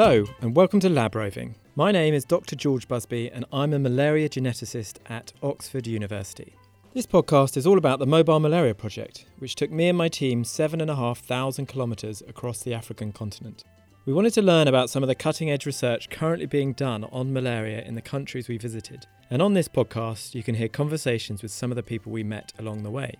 Hello, and welcome to Lab Roving. My name is Dr. George Busby, and I'm a malaria geneticist at Oxford University. This podcast is all about the Mobile Malaria Project, which took me and my team 7,500 kilometres across the African continent. We wanted to learn about some of the cutting edge research currently being done on malaria in the countries we visited. And on this podcast, you can hear conversations with some of the people we met along the way.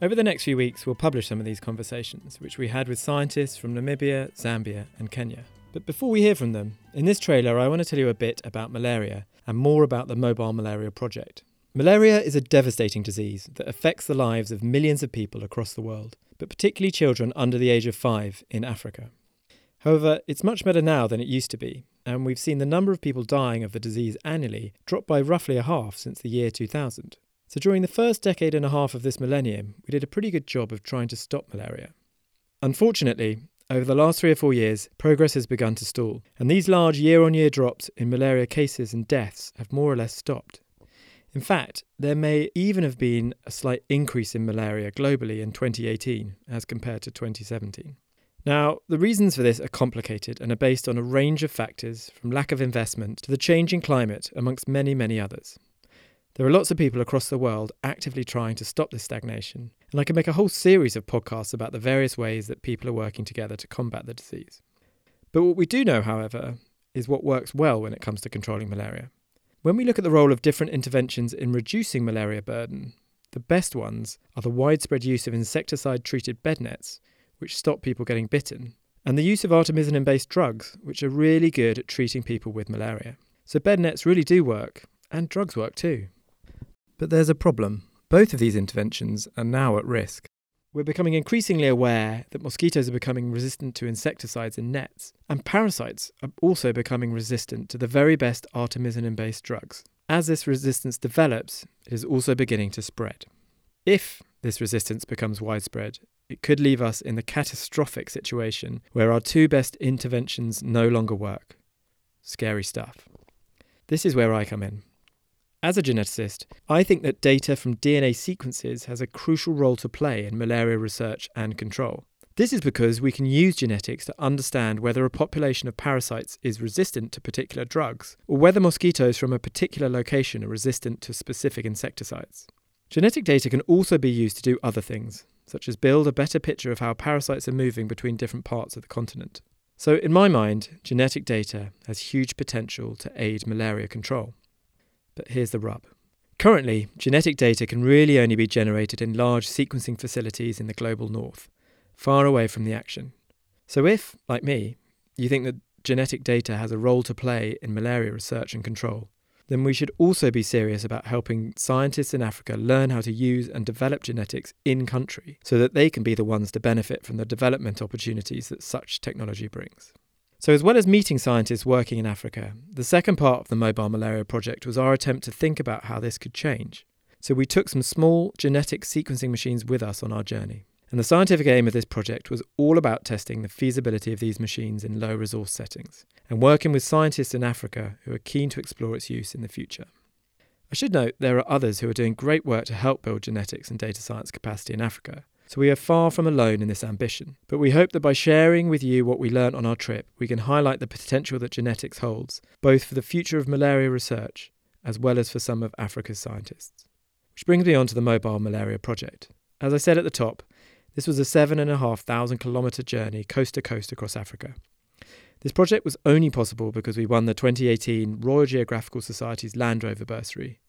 Over the next few weeks, we'll publish some of these conversations, which we had with scientists from Namibia, Zambia, and Kenya. But before we hear from them, in this trailer, I want to tell you a bit about malaria and more about the Mobile Malaria Project. Malaria is a devastating disease that affects the lives of millions of people across the world, but particularly children under the age of five in Africa. However, it's much better now than it used to be, and we've seen the number of people dying of the disease annually drop by roughly a half since the year 2000. So during the first decade and a half of this millennium, we did a pretty good job of trying to stop malaria. Unfortunately, over the last three or four years, progress has begun to stall, and these large year on year drops in malaria cases and deaths have more or less stopped. In fact, there may even have been a slight increase in malaria globally in 2018 as compared to 2017. Now, the reasons for this are complicated and are based on a range of factors from lack of investment to the changing climate, amongst many, many others. There are lots of people across the world actively trying to stop this stagnation, and I can make a whole series of podcasts about the various ways that people are working together to combat the disease. But what we do know, however, is what works well when it comes to controlling malaria. When we look at the role of different interventions in reducing malaria burden, the best ones are the widespread use of insecticide treated bed nets, which stop people getting bitten, and the use of artemisinin based drugs, which are really good at treating people with malaria. So bed nets really do work, and drugs work too. But there's a problem. Both of these interventions are now at risk. We're becoming increasingly aware that mosquitoes are becoming resistant to insecticides in nets, and parasites are also becoming resistant to the very best artemisinin based drugs. As this resistance develops, it is also beginning to spread. If this resistance becomes widespread, it could leave us in the catastrophic situation where our two best interventions no longer work. Scary stuff. This is where I come in. As a geneticist, I think that data from DNA sequences has a crucial role to play in malaria research and control. This is because we can use genetics to understand whether a population of parasites is resistant to particular drugs, or whether mosquitoes from a particular location are resistant to specific insecticides. Genetic data can also be used to do other things, such as build a better picture of how parasites are moving between different parts of the continent. So, in my mind, genetic data has huge potential to aid malaria control. But here's the rub. Currently, genetic data can really only be generated in large sequencing facilities in the global north, far away from the action. So, if, like me, you think that genetic data has a role to play in malaria research and control, then we should also be serious about helping scientists in Africa learn how to use and develop genetics in country so that they can be the ones to benefit from the development opportunities that such technology brings. So, as well as meeting scientists working in Africa, the second part of the Mobile Malaria Project was our attempt to think about how this could change. So, we took some small genetic sequencing machines with us on our journey. And the scientific aim of this project was all about testing the feasibility of these machines in low resource settings and working with scientists in Africa who are keen to explore its use in the future. I should note there are others who are doing great work to help build genetics and data science capacity in Africa, so we are far from alone in this ambition. But we hope that by sharing with you what we learnt on our trip, we can highlight the potential that genetics holds, both for the future of malaria research as well as for some of Africa's scientists. Which brings me on to the Mobile Malaria Project. As I said at the top, this was a seven and a half thousand kilometre journey coast to coast across Africa. This project was only possible because we won the 2018 Royal Geographical Society's Land Rover Bursary,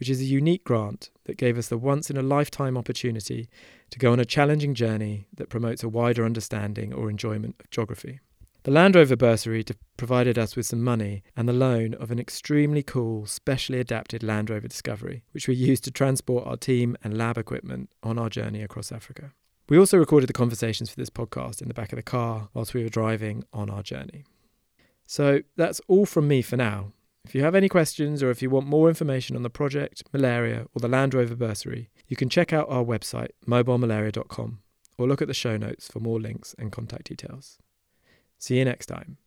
which is a unique grant that gave us the once in a lifetime opportunity to go on a challenging journey that promotes a wider understanding or enjoyment of geography. The Land Rover bursary provided us with some money and the loan of an extremely cool, specially adapted Land Rover Discovery, which we used to transport our team and lab equipment on our journey across Africa. We also recorded the conversations for this podcast in the back of the car whilst we were driving on our journey. So that's all from me for now. If you have any questions or if you want more information on the project, malaria, or the Land Rover bursary, you can check out our website, mobilemalaria.com, or look at the show notes for more links and contact details. See you next time.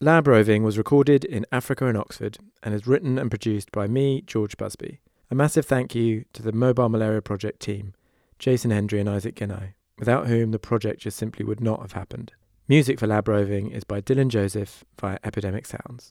Lab Roving was recorded in Africa and Oxford and is written and produced by me, George Busby. A massive thank you to the Mobile Malaria Project team Jason Hendry, and Isaac Ghinai, without whom the project just simply would not have happened. Music for Lab Roving is by Dylan Joseph via Epidemic Sounds.